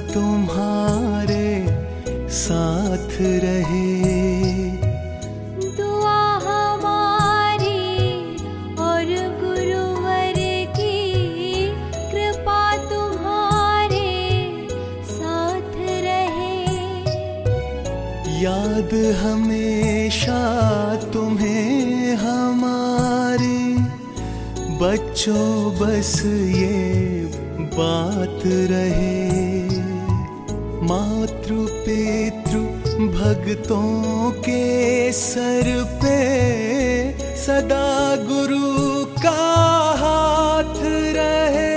तुम्हारे साथ रहे। दुआ हमारी और गुरुवर की कृपा तुम्हारे साथ रहे। याद हमेशा तुम्हें हमारी। बच्चों बस ये बात रहे। मातृ पितृ भक्तों के सर पे सदा गुरु का हाथ रहे।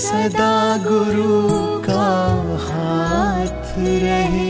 सदा गुरु का हाथ रहे।